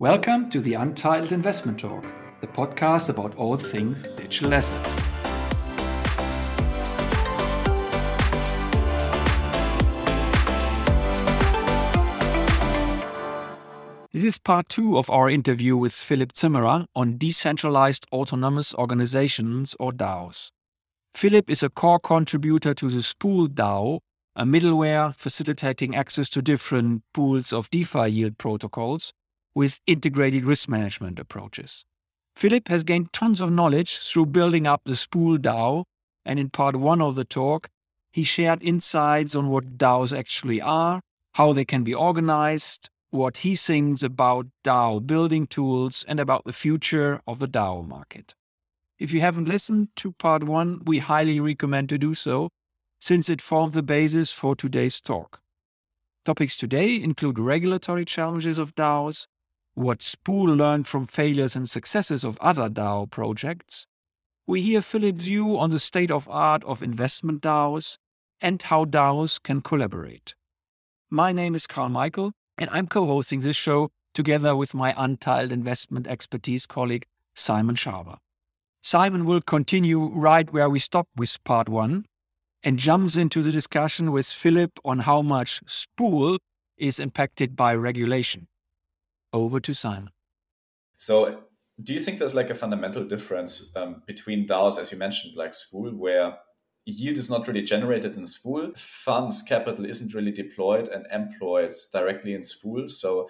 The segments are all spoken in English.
Welcome to the Untitled Investment Talk, the podcast about all things digital assets. This is part two of our interview with Philip Zimmerer on decentralized autonomous organizations or DAOs. Philip is a core contributor to the Spool DAO, a middleware facilitating access to different pools of DeFi yield protocols with integrated risk management approaches. Philip has gained tons of knowledge through building up the Spool DAO, and in part one of the talk, he shared insights on what DAOs actually are, how they can be organized, what he thinks about DAO building tools, and about the future of the DAO market. If you haven't listened to part one, we highly recommend to do so, since it formed the basis for today's talk. Topics today include regulatory challenges of DAOs, what Spool learned from failures and successes of other DAO projects. We hear Philip's view on the state of art of investment DAOs and how DAOs can collaborate. My name is Carl Michael, and I'm co hosting this show together with my untitled investment expertise colleague, Simon Schaber. Simon will continue right where we stopped with part one and jumps into the discussion with Philip on how much Spool is impacted by regulation. Over to Simon. So, do you think there's like a fundamental difference um, between DAOs, as you mentioned, like Spool, where yield is not really generated in Spool, funds capital isn't really deployed and employed directly in Spool? So,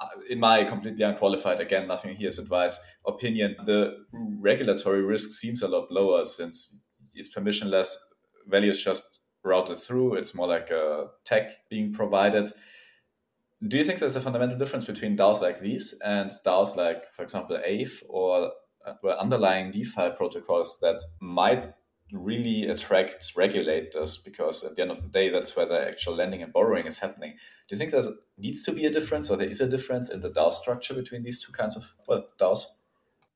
uh, in my completely unqualified, again, nothing here is advice, opinion, the regulatory risk seems a lot lower since it's permissionless, value is just routed through. It's more like a tech being provided do you think there's a fundamental difference between DAOs like these and DAOs like, for example, Aave or uh, underlying DeFi protocols that might really attract regulators because at the end of the day, that's where the actual lending and borrowing is happening. Do you think there needs to be a difference or there is a difference in the DAO structure between these two kinds of well, DAOs?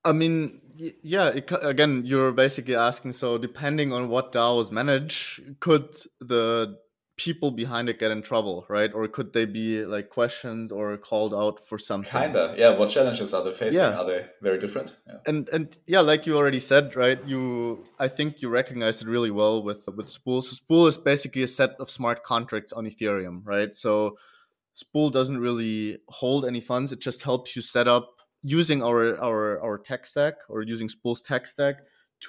I mean, yeah, it, again, you're basically asking so depending on what DAOs manage, could the people behind it get in trouble, right? Or could they be like questioned or called out for something? Kinda, yeah. What challenges are they facing? Yeah. Are they very different? Yeah. And and yeah, like you already said, right? You, I think you recognized it really well with with Spool. So Spool is basically a set of smart contracts on Ethereum, right? So Spool doesn't really hold any funds. It just helps you set up using our our our tech stack or using Spool's tech stack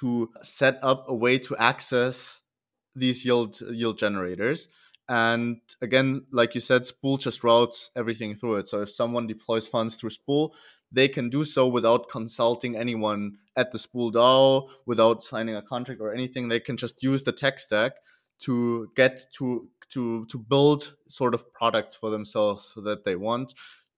to set up a way to access these yield yield generators and again, like you said, Spool just routes everything through it. So if someone deploys funds through Spool, they can do so without consulting anyone at the Spool DAO, without signing a contract or anything. They can just use the tech stack to get to to to build sort of products for themselves that they want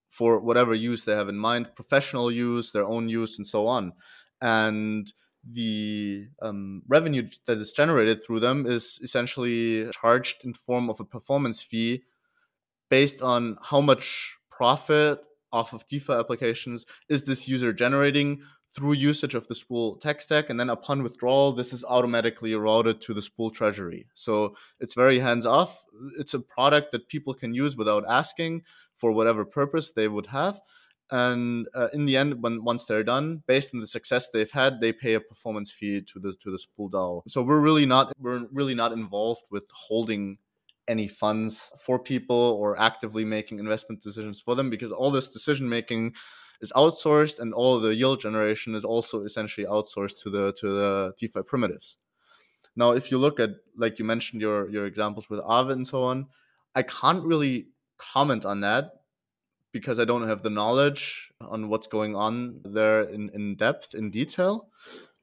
for whatever use they have in mind, professional use, their own use, and so on. And the um, revenue that is generated through them is essentially charged in form of a performance fee based on how much profit off of DeFi applications is this user generating through usage of the Spool tech stack. And then upon withdrawal, this is automatically routed to the Spool treasury. So it's very hands off. It's a product that people can use without asking for whatever purpose they would have and uh, in the end when once they're done based on the success they've had they pay a performance fee to the to the spool dao so we're really not we're really not involved with holding any funds for people or actively making investment decisions for them because all this decision making is outsourced and all the yield generation is also essentially outsourced to the to the defi primitives. Now if you look at like you mentioned your your examples with Aave and so on i can't really comment on that because I don't have the knowledge on what's going on there in, in depth, in detail.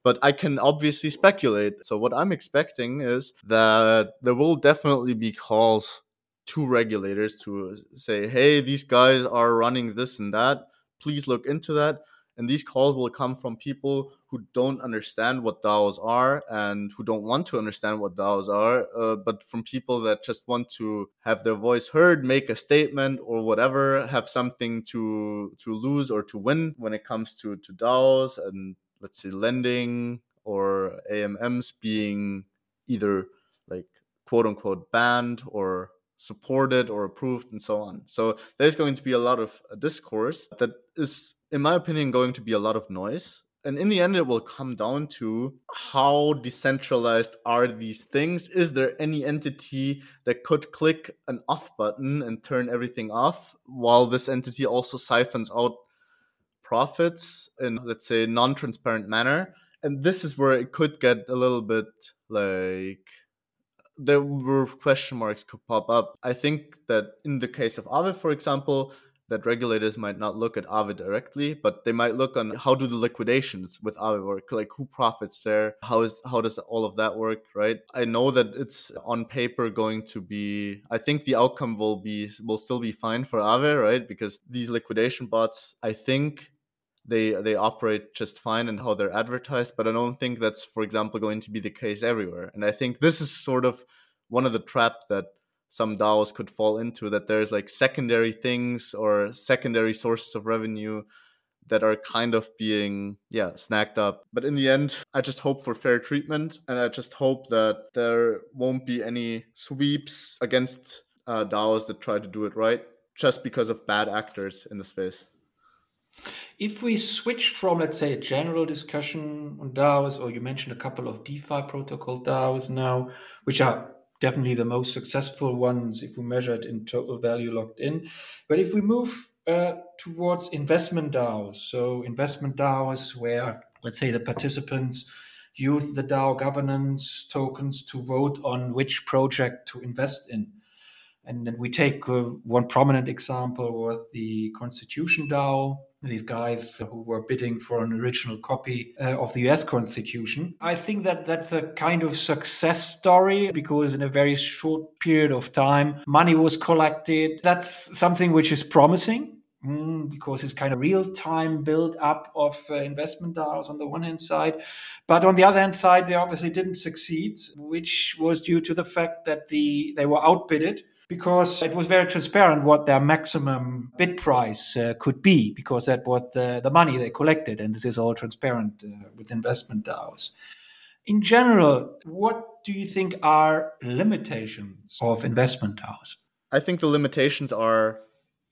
But I can obviously speculate. So, what I'm expecting is that there will definitely be calls to regulators to say, hey, these guys are running this and that. Please look into that. And these calls will come from people who don't understand what DAOs are and who don't want to understand what DAOs are, uh, but from people that just want to have their voice heard, make a statement or whatever, have something to to lose or to win when it comes to to DAOs and let's say lending or AMMs being either like quote unquote banned or supported or approved and so on. So there's going to be a lot of discourse that is, in my opinion, going to be a lot of noise. And in the end, it will come down to how decentralized are these things? Is there any entity that could click an off button and turn everything off while this entity also siphons out profits in, let's say, non transparent manner? And this is where it could get a little bit like there were question marks could pop up. I think that in the case of Aave, for example, that regulators might not look at Aave directly, but they might look on how do the liquidations with Aave work, like who profits there, how is how does all of that work, right? I know that it's on paper going to be. I think the outcome will be will still be fine for Aave, right? Because these liquidation bots, I think they they operate just fine and how they're advertised but i don't think that's for example going to be the case everywhere and i think this is sort of one of the traps that some DAOs could fall into that there's like secondary things or secondary sources of revenue that are kind of being yeah snagged up. But in the end i just hope for fair treatment and i just hope that there won't be any sweeps against uh, daos that try to do it right just because of bad actors in the space. If we switch from, let's say, a general discussion on DAOs, or you mentioned a couple of DeFi protocol DAOs now, which are definitely the most successful ones if we measure it in total value locked in. But if we move uh, towards investment DAOs, so investment DAOs where, let's say, the participants use the DAO governance tokens to vote on which project to invest in. And then we take uh, one prominent example was the Constitution DAO, these guys who were bidding for an original copy uh, of the US Constitution. I think that that's a kind of success story because in a very short period of time, money was collected. That's something which is promising. Mm, because it's kind of real time build up of uh, investment dollars on the one hand side. But on the other hand side, they obviously didn't succeed, which was due to the fact that the they were outbidded because it was very transparent what their maximum bid price uh, could be, because that was the, the money they collected, and it is all transparent uh, with investment DAOs. In general, what do you think are limitations of investment DAOs? I think the limitations are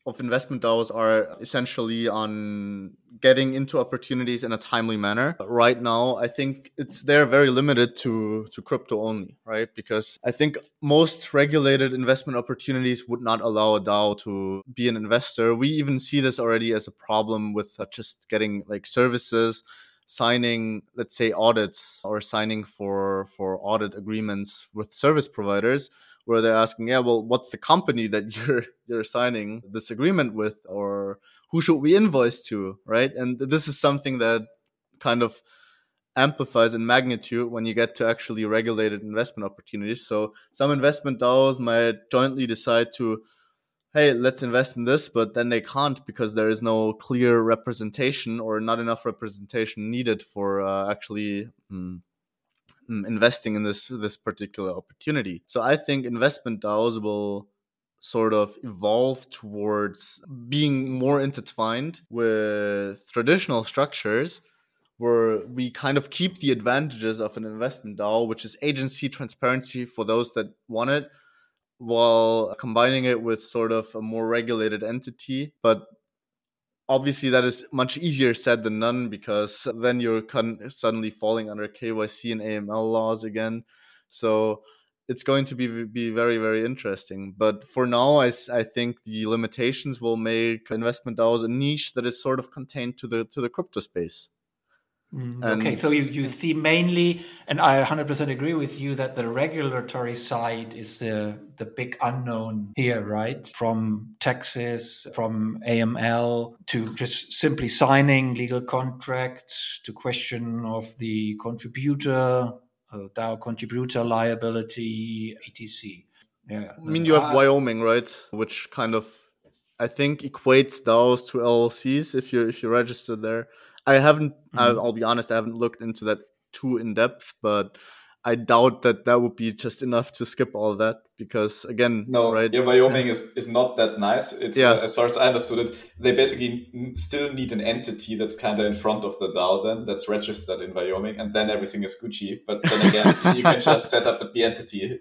of investment DAOs are essentially on getting into opportunities in a timely manner. Right now, I think it's they're very limited to to crypto only, right? Because I think most regulated investment opportunities would not allow a DAO to be an investor. We even see this already as a problem with uh, just getting like services signing let's say audits or signing for for audit agreements with service providers where they're asking, yeah, well, what's the company that you're you're signing this agreement with, or who should we invoice to, right? And this is something that kind of amplifies in magnitude when you get to actually regulated investment opportunities. So some investment DAOs might jointly decide to, hey, let's invest in this, but then they can't because there is no clear representation or not enough representation needed for uh, actually. Hmm, Mm, Mm, investing in this this particular opportunity. So I think investment DAOs will sort of evolve towards being more intertwined with traditional structures where we kind of keep the advantages of an investment DAO, which is agency transparency for those that want it, while combining it with sort of a more regulated entity, but obviously that is much easier said than done because then you're con- suddenly falling under KYC and AML laws again. So it's going to be be very very interesting. But for now, I, I think the limitations will make investment DAOs a niche that is sort of contained to the to the crypto space. Mm, okay, so you, you see mainly, and I 100% agree with you that the regulatory side is the, the big unknown here, right? From taxes, from AML to just simply signing legal contracts to question of the contributor, uh, DAO contributor liability, etc. Yeah. I mean, you have uh, Wyoming, right? Which kind of, I think, equates DAOs to LLCs if you if you register there. I haven't. Mm-hmm. I'll be honest. I haven't looked into that too in depth, but I doubt that that would be just enough to skip all that because again, no, right? Yeah, Wyoming is, is not that nice. It's yeah. Uh, as far as I understood it, they basically still need an entity that's kind of in front of the DAO then that's registered in Wyoming, and then everything is Gucci. But then again, you can just set up the entity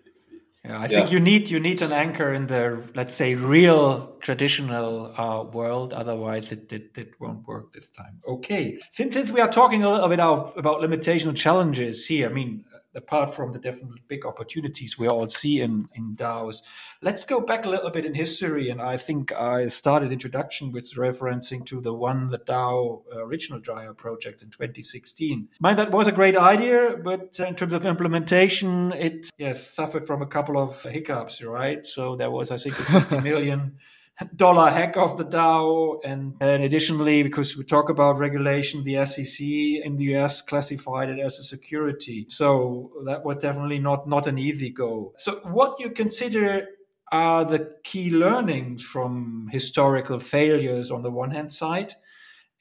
Yeah, I think you need you need an anchor in the let's say real traditional uh, world. Otherwise, it, it it won't work this time. Okay, since since we are talking a little bit of, about limitation challenges here, I mean, apart from the different big opportunities we all see in, in DAOs. Let's go back a little bit in history. And I think I started introduction with referencing to the one, the DAO original Dryer project in 2016. Mind that was a great idea, but in terms of implementation, it yes suffered from a couple of hiccups, right? So there was, I think, 50 million dollar hack of the DAO. And, and additionally, because we talk about regulation, the SEC in the US classified it as a security. So that was definitely not, not an easy go. So what you consider are the key learnings from historical failures on the one hand side?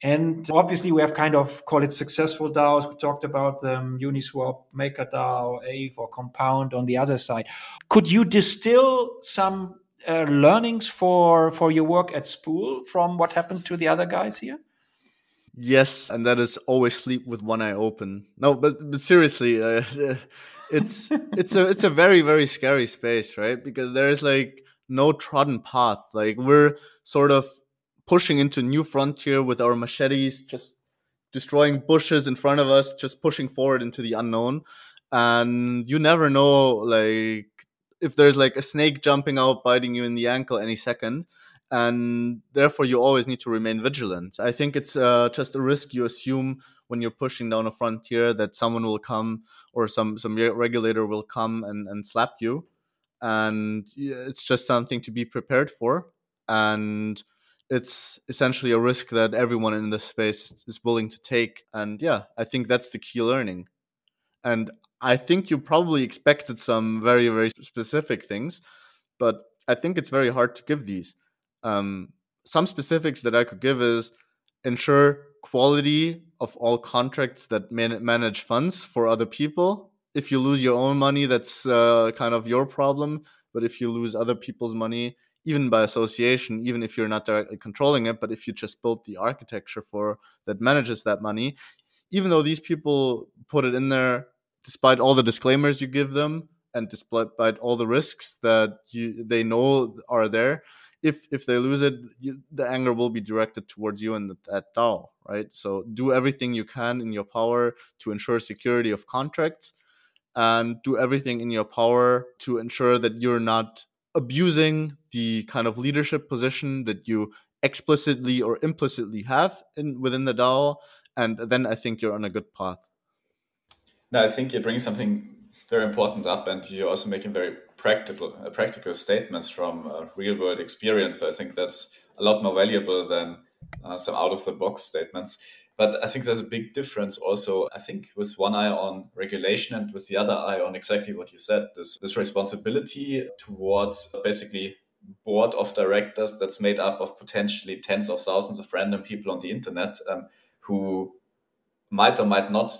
And obviously, we have kind of call it successful DAOs. We talked about them: Uniswap, MakerDAO, Aave, or Compound on the other side. Could you distill some uh, learnings for for your work at Spool from what happened to the other guys here? Yes, and that is always sleep with one eye open. No, but but seriously, uh, it's it's a it's a very very scary space, right? Because there is like no trodden path. Like we're sort of pushing into new frontier with our machetes, just destroying bushes in front of us, just pushing forward into the unknown. And you never know, like if there's like a snake jumping out biting you in the ankle any second and therefore you always need to remain vigilant. I think it's uh, just a risk you assume when you're pushing down a frontier that someone will come or some some regulator will come and, and slap you. And it's just something to be prepared for. And it's essentially a risk that everyone in this space is willing to take. And yeah i think that's the key learning. And I think you probably expected some very, very specific things, but I think it's very hard to give these. Um, some specifics that I could give is ensure quality of all contracts that man- manage funds for other people. If you lose your own money, that's uh, kind of your problem. But if you lose other people's money, even by association, even if you're not directly controlling it, but if you just build the architecture for that manages that money, even though these people put it in there despite all the disclaimers you give them and despite all the risks that you they know are there if if they lose it you, the anger will be directed towards you and that DAO right? So do everything you can in your power to ensure security of contracts and do everything in your power to ensure that you're not abusing the kind of leadership position that you explicitly or implicitly have in within the DAO. And then I think you're on a good path no, I think you bring something very important up, and you're also making very practical uh, practical statements from uh, real world experience. So I think that's a lot more valuable than uh, some out of the box statements. But I think there's a big difference also, I think, with one eye on regulation and with the other eye on exactly what you said this, this responsibility towards basically board of directors that's made up of potentially tens of thousands of random people on the internet um, who might or might not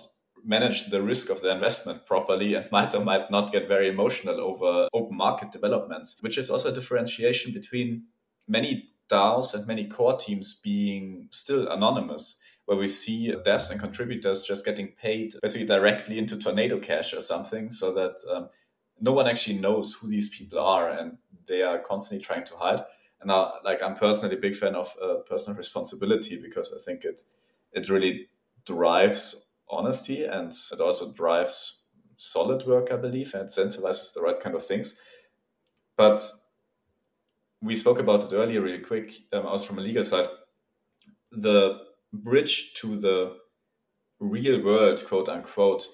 manage the risk of the investment properly and might or might not get very emotional over open market developments, which is also a differentiation between many DAOs and many core teams being still anonymous, where we see devs and contributors just getting paid basically directly into Tornado Cash or something, so that um, no one actually knows who these people are and they are constantly trying to hide. And now, like I'm personally a big fan of uh, personal responsibility because I think it it really drives honesty and it also drives solid work, I believe, and incentivizes the right kind of things. But we spoke about it earlier, really quick. Um, I was from a legal side. The bridge to the real world, quote unquote,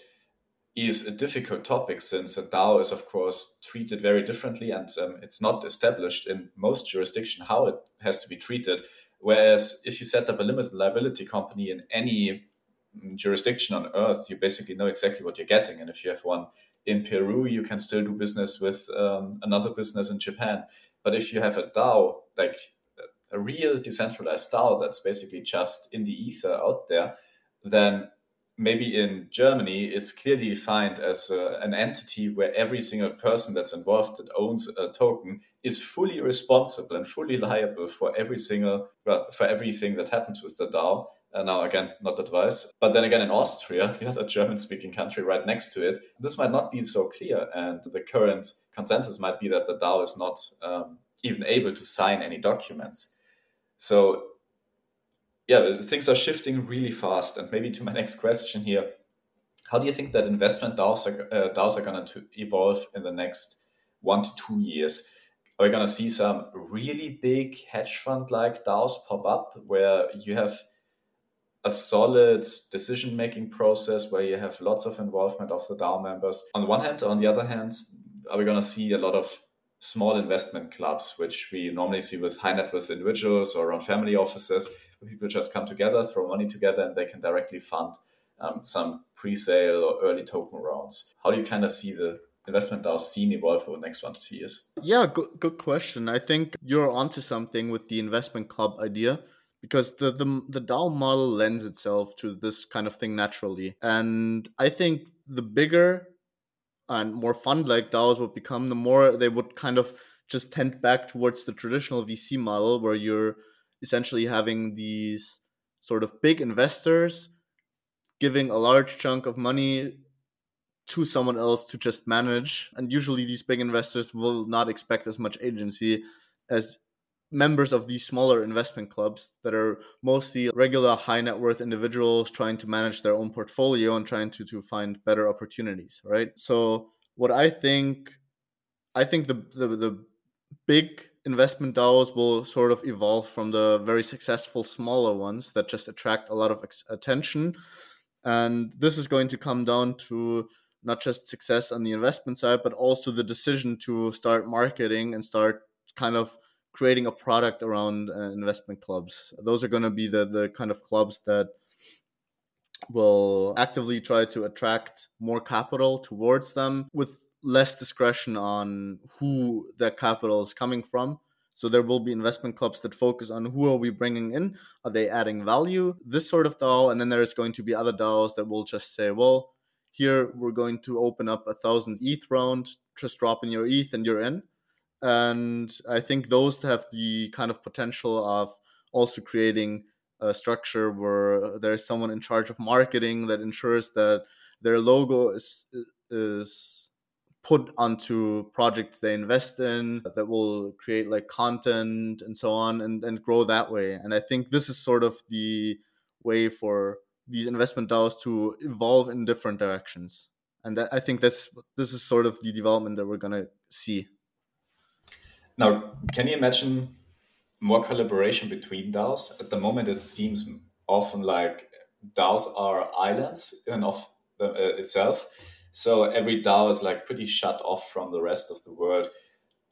is a difficult topic since a DAO is, of course, treated very differently and um, it's not established in most jurisdiction how it has to be treated. Whereas if you set up a limited liability company in any jurisdiction on earth, you basically know exactly what you're getting. And if you have one in Peru, you can still do business with um, another business in Japan. But if you have a DAO, like a real decentralized DAO that's basically just in the ether out there, then maybe in Germany, it's clearly defined as uh, an entity where every single person that's involved that owns a token is fully responsible and fully liable for every single well, for everything that happens with the DAO Uh, now, again, not advice. But then again, in Austria, the other German speaking country right next to it, this might not be so clear. And the current consensus might be that the DAO is not um, even able to sign any documents. So, yeah, things are shifting really fast. And maybe to my next question here how do you think that investment DAOs are, uh, DAOs are going to evolve in the next one to two years? Are we going to see some really big hedge fund like DAOs pop up where you have a solid decision making process where you have lots of involvement of the DAO members on the one hand? On the other hand, are we going to see a lot of small investment clubs, which we normally see with high net worth individuals or around family offices, where people just come together, throw money together, and they can directly fund um, some pre-sale or early token rounds. How do you kind of see the investment DAO scene evolve over the next one to two years? Yeah, good, good question. I think you're onto something with the investment club idea because the, the the DAO model lends itself to this kind of thing naturally. And I think the bigger and more fund like DAOs would become, the more they would kind of just tend back towards the traditional VC model where you're essentially having these sort of big investors giving a large chunk of money to someone else to just manage. And usually these big investors will not expect as much agency as members of these smaller investment clubs that are mostly regular high net worth individuals trying to manage their own portfolio and trying to, to find better opportunities, right? So what I think I think the, the, the big investment DAOs will sort of evolve from the very successful smaller ones that just attract a lot of attention and this is going to come down to not just success on the investment side, but also the decision to start marketing and start kind of creating a product around uh, investment clubs. Those are going to be the, the kind of clubs that will actively try to attract more capital towards them with less discretion on who that capital is coming from so there will be investment clubs that focus on who are we bringing in? Are they adding value? This sort of DAO, and then there is going to be other DAOs that will just say, well, here we're going to open up a thousand ETH round, just drop in your ETH and you're in. And I think those have the kind of potential of also creating a structure where there's someone in charge of marketing that ensures that their logo is is put onto projects they invest in that will create like content and so on and, and grow that way. And I think this is sort of the way for these investment DAOs to evolve in different directions. And I think that's this is sort of the development that we're gonna see. Now, can you imagine more collaboration between DAOs? At the moment, it seems often like DAOs are islands in of the, uh, itself so every DAO is like pretty shut off from the rest of the world.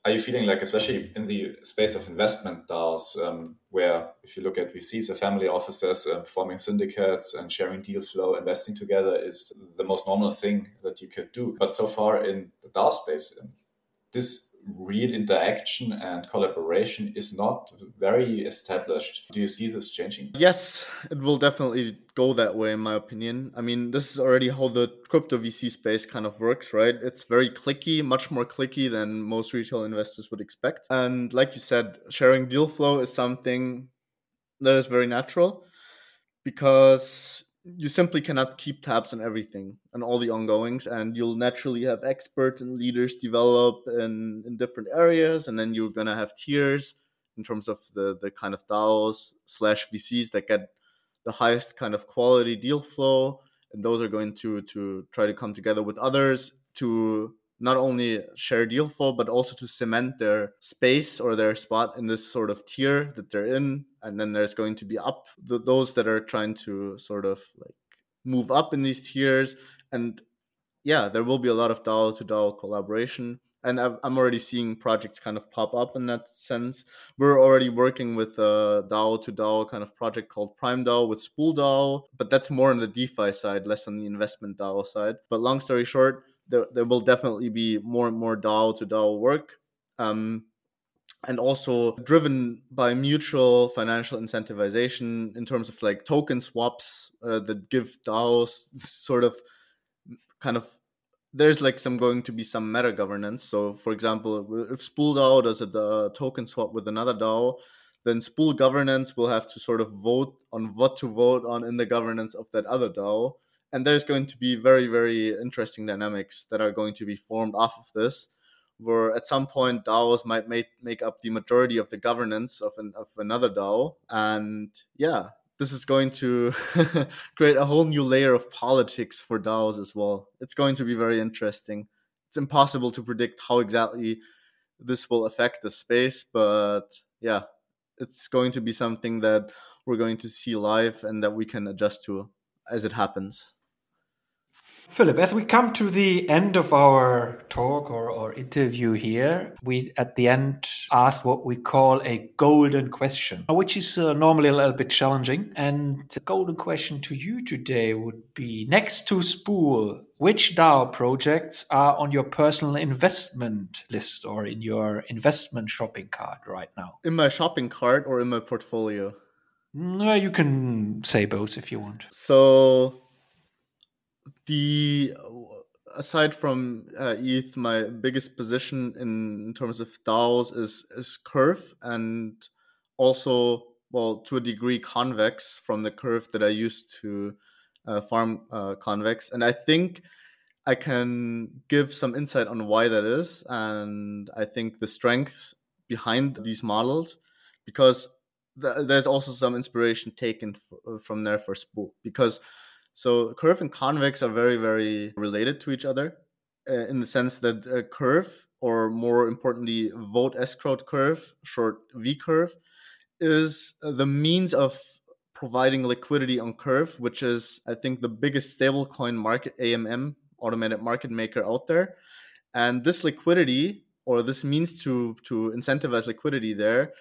Are you feeling like, especially in the space of investment DAOs, um, where if you look at VCs or family offices um, forming syndicates and sharing deal flow, investing together is the most normal thing that you could do. But so far in the DAO space, um, this real interaction and collaboration is not very established. Do you see this changing? Yes, it will definitely go that way, in my opinion. I mean, this is already how the crypto VC space kind of works, right? It's very clicky, much more clicky than most retail investors would expect. And like you said, sharing deal flow is something that is very natural because you simply cannot keep tabs on everything and all the ongoings and you'll naturally have experts and leaders develop in, in different areas and then you're going to have tiers in terms of the the kind of DAOs slash VCs that get the highest kind of quality deal flow and those are going to to try to come together with others to not only share deal flow but also to cement their space or their spot in this sort of tier that they're in. And then there's going to be up those that are trying to sort of like move up in these tiers. And yeah there will be a lot of dao to dao collaboration. And i'm already seeing projects kind of pop up in that sense. We're already working with a dao to dao kind of project called PrimeDAO with spool dao but that's more on the defi side less on the investment dao side. But long story short there, there will definitely be more and more DAO to DAO work. Um, and also driven by mutual financial incentivization in terms of like token swaps uh, that give DAOs sort of kind of there's like some going to be some meta governance. So, for example, if Spool DAO does a, a token swap with another DAO, then spool governance will have to sort of vote on what to vote on in the governance of that other DAO. And there's going to be very, very interesting dynamics that are going to be formed off of this, where at some point DAOs might make, make up the majority of the governance of, an, of another DAO. And yeah, this is going to create a whole new layer of politics for DAOs as well. It's going to be very interesting. It's impossible to predict how exactly this will affect the space, but yeah, it's going to be something that we're going to see live and that we can adjust to as it happens. Philip, as we come to the end of our talk or, or interview here, we at the end ask what we call a golden question, which is uh, normally a little bit challenging. And the golden question to you today would be next to Spool, which DAO projects are on your personal investment list or in your investment shopping cart right now? In my shopping cart or in my portfolio? No, you can say both if you want. So the aside from uh, ETH, my biggest position in, in terms of DAOs is is Curve, and also well to a degree Convex from the Curve that I used to uh, farm uh, Convex, and I think I can give some insight on why that is, and I think the strengths behind these models, because th- there's also some inspiration taken f- from there for Spool, because so curve and convex are very, very related to each other uh, in the sense that a curve, or more importantly, vote escrowed curve, short V curve, is the means of providing liquidity on curve, which is, I think, the biggest stablecoin market, AMM, automated market maker out there. And this liquidity, or this means to, to incentivize liquidity there,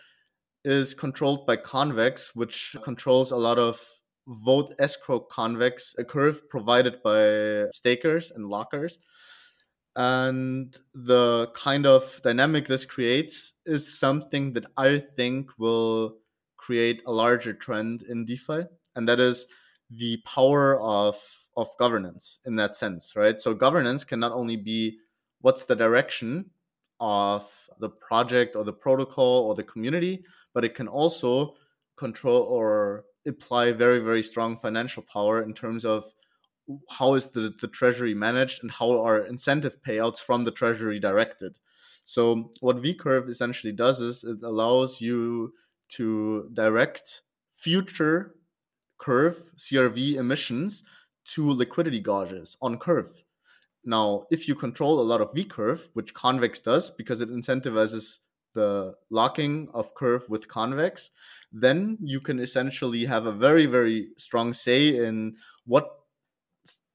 is controlled by Convex, which controls a lot of vote escrow convex, a curve provided by stakers and lockers. And the kind of dynamic this creates is something that I think will create a larger trend in DeFi. And that is the power of, of governance in that sense, right? So governance can not only be what's the direction of the project or the protocol or the community, but it can also control or apply very very strong financial power in terms of how is the, the treasury managed and how are incentive payouts from the treasury directed. So what vcurve essentially does is it allows you to direct future curve crv emissions to liquidity gauges on curve. Now if you control a lot of vcurve which convex does because it incentivizes the locking of curve with convex then you can essentially have a very very strong say in what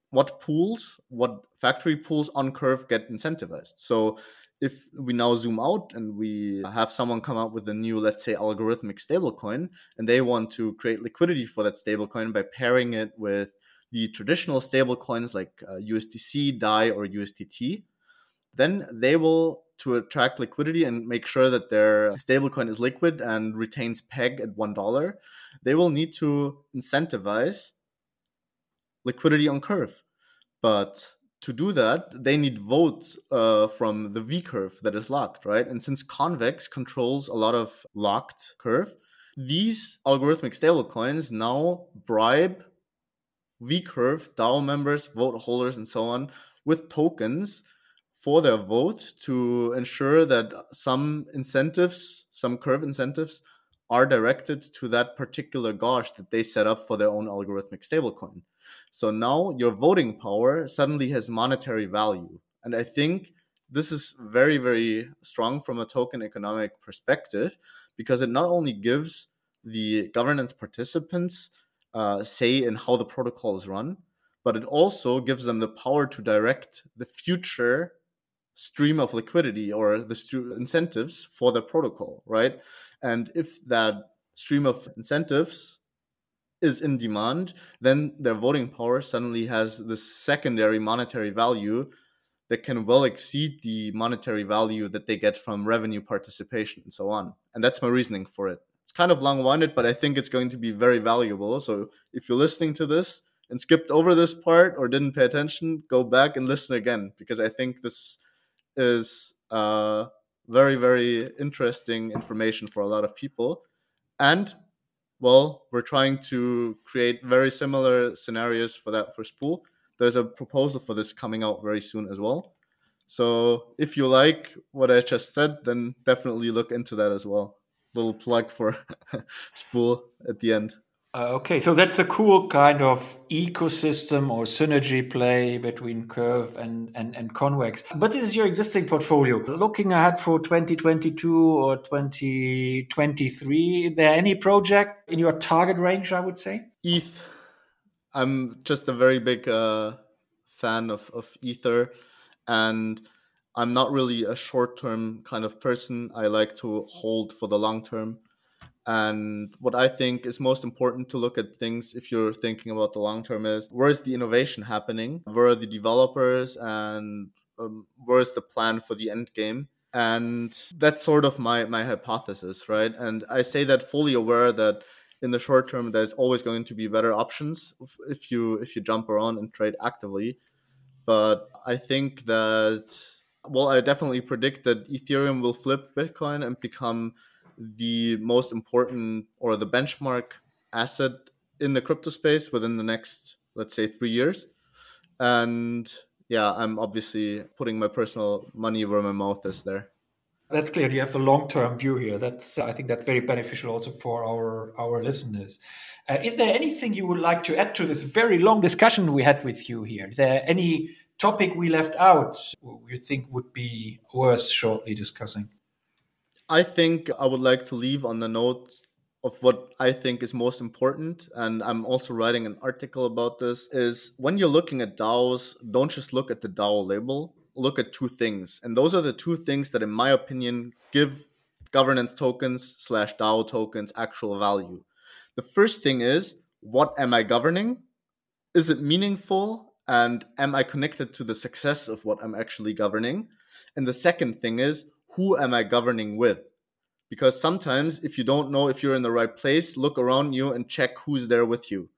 what pools what factory pools on curve get incentivized. So if we now zoom out and we have someone come up with a new let's say algorithmic stablecoin and they want to create liquidity for that stablecoin by pairing it with the traditional stablecoins like uh, USDC, DAI, or USDT, then they will to attract liquidity and make sure that their stablecoin is liquid and retains peg at one dollar, they will need to incentivize liquidity on curve. But to do that, they need votes uh, from the V curve that is locked, right? And since Convex controls a lot of locked curve, these algorithmic stablecoins now bribe V curve DAO members, vote holders, and so on with tokens for their vote to ensure that some incentives, some curve incentives, are directed to that particular gauge that they set up for their own algorithmic stablecoin. So now your voting power suddenly has monetary value. And I think this is very, very strong from a token economic perspective because it not only gives the governance participants uh, say in how the protocol is run, but it also gives them the power to direct the future stream of liquidity or the stu- incentives for the protocol, right? And if that stream of incentives is in demand, then their voting power suddenly has this secondary monetary value that can well exceed the monetary value that they get from revenue participation and so on. And that's my reasoning for it. It's kind of long winded, but I think it's going to be very valuable. So if you're listening to this and skipped over this part or didn't pay attention, go back and listen again because I think this is uh, very very interesting information for a lot of people And well, we're trying to create very similar scenarios for that for Spool. There's a proposal for this coming out very soon as well. So if you like what I just said, then definitely look into that as well. Little plug for Spool at the end. Uh, okay, so that's a cool kind of ecosystem or synergy play between Curve and, and, and Convex. But this is your existing portfolio. Looking ahead for 2022 or 2023, is there any project in your target range, I would say? ETH. I'm just a very big uh, fan of, of Ether, and I'm not really a short term kind of person. I like to hold for the long term. And what I think is most important to look at things if you're thinking about the long term is where is the innovation happening? Where are the developers and um, where is the plan for the end game? And that's sort of my, my hypothesis, right? And I say that fully aware that in the short term there's always going to be better options if you if you jump around and trade actively. But I think that well, I definitely predict that Ethereum will flip Bitcoin and become the most important or the benchmark asset in the crypto space within the next, let's say, three years. And yeah, I'm obviously putting my personal money where my mouth is there. That's clear. You have a long-term view here. That's I think that's very beneficial also for our our listeners. Uh, is there anything you would like to add to this very long discussion we had with you here? Is there any topic we left out you think would be worth shortly discussing? I think I would like to leave on the note of what I think is most important, and I'm also writing an article about this, is when you're looking at DAOs, don't just look at the DAO label, look at two things. And those are the two things that, in my opinion, give governance tokens slash DAO tokens actual value. The first thing is, what am I governing? Is it meaningful? And am I connected to the success of what I'm actually governing? And the second thing is, who am I governing with? Because sometimes if you don't know if you're in the right place, look around you and check who's there with you.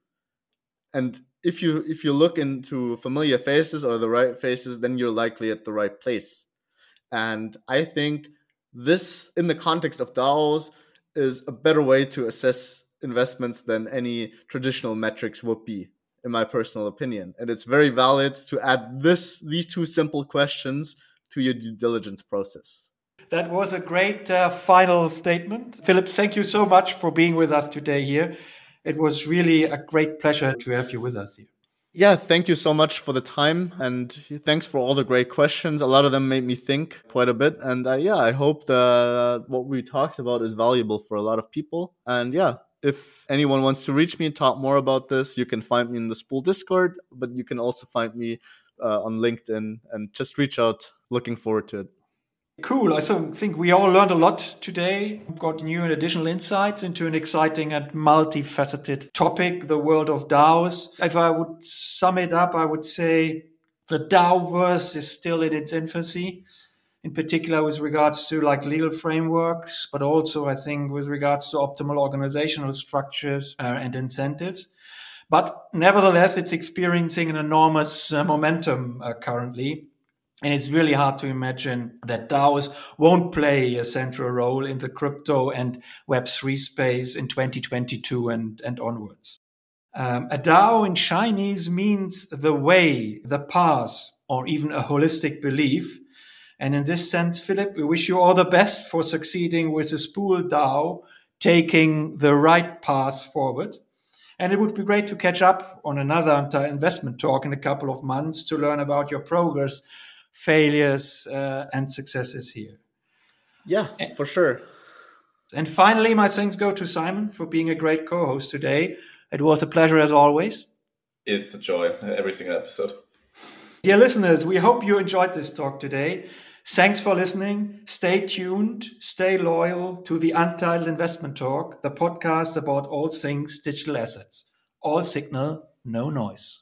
And if you if you look into familiar faces or the right faces, then you're likely at the right place. And I think this, in the context of DAOs, is a better way to assess investments than any traditional metrics would be, in my personal opinion. And it's very valid to add this these two simple questions to your due diligence process. That was a great uh, final statement. Philip, thank you so much for being with us today here. It was really a great pleasure to have you with us here. Yeah, thank you so much for the time and thanks for all the great questions. A lot of them made me think quite a bit. And uh, yeah, I hope that what we talked about is valuable for a lot of people. And yeah, if anyone wants to reach me and talk more about this, you can find me in the Spool Discord, but you can also find me uh, on LinkedIn and just reach out. Looking forward to it. Cool. I think we all learned a lot today. Got new and additional insights into an exciting and multifaceted topic, the world of DAOs. If I would sum it up, I would say the DAOverse is still in its infancy, in particular with regards to like legal frameworks, but also I think with regards to optimal organizational structures uh, and incentives. But nevertheless, it's experiencing an enormous uh, momentum uh, currently and it's really hard to imagine that DAOs won't play a central role in the crypto and Web3 space in 2022 and, and onwards. Um, a DAO in Chinese means the way, the path, or even a holistic belief. And in this sense, Philip, we wish you all the best for succeeding with the Spool DAO, taking the right path forward. And it would be great to catch up on another investment talk in a couple of months to learn about your progress failures uh, and successes here. Yeah, and, for sure. And finally, my thanks go to Simon for being a great co host today. It was a pleasure as always. It's a joy, every single episode. Dear listeners, we hope you enjoyed this talk today. Thanks for listening. Stay tuned, stay loyal to the Untitled Investment Talk, the podcast about all things digital assets. All signal, no noise.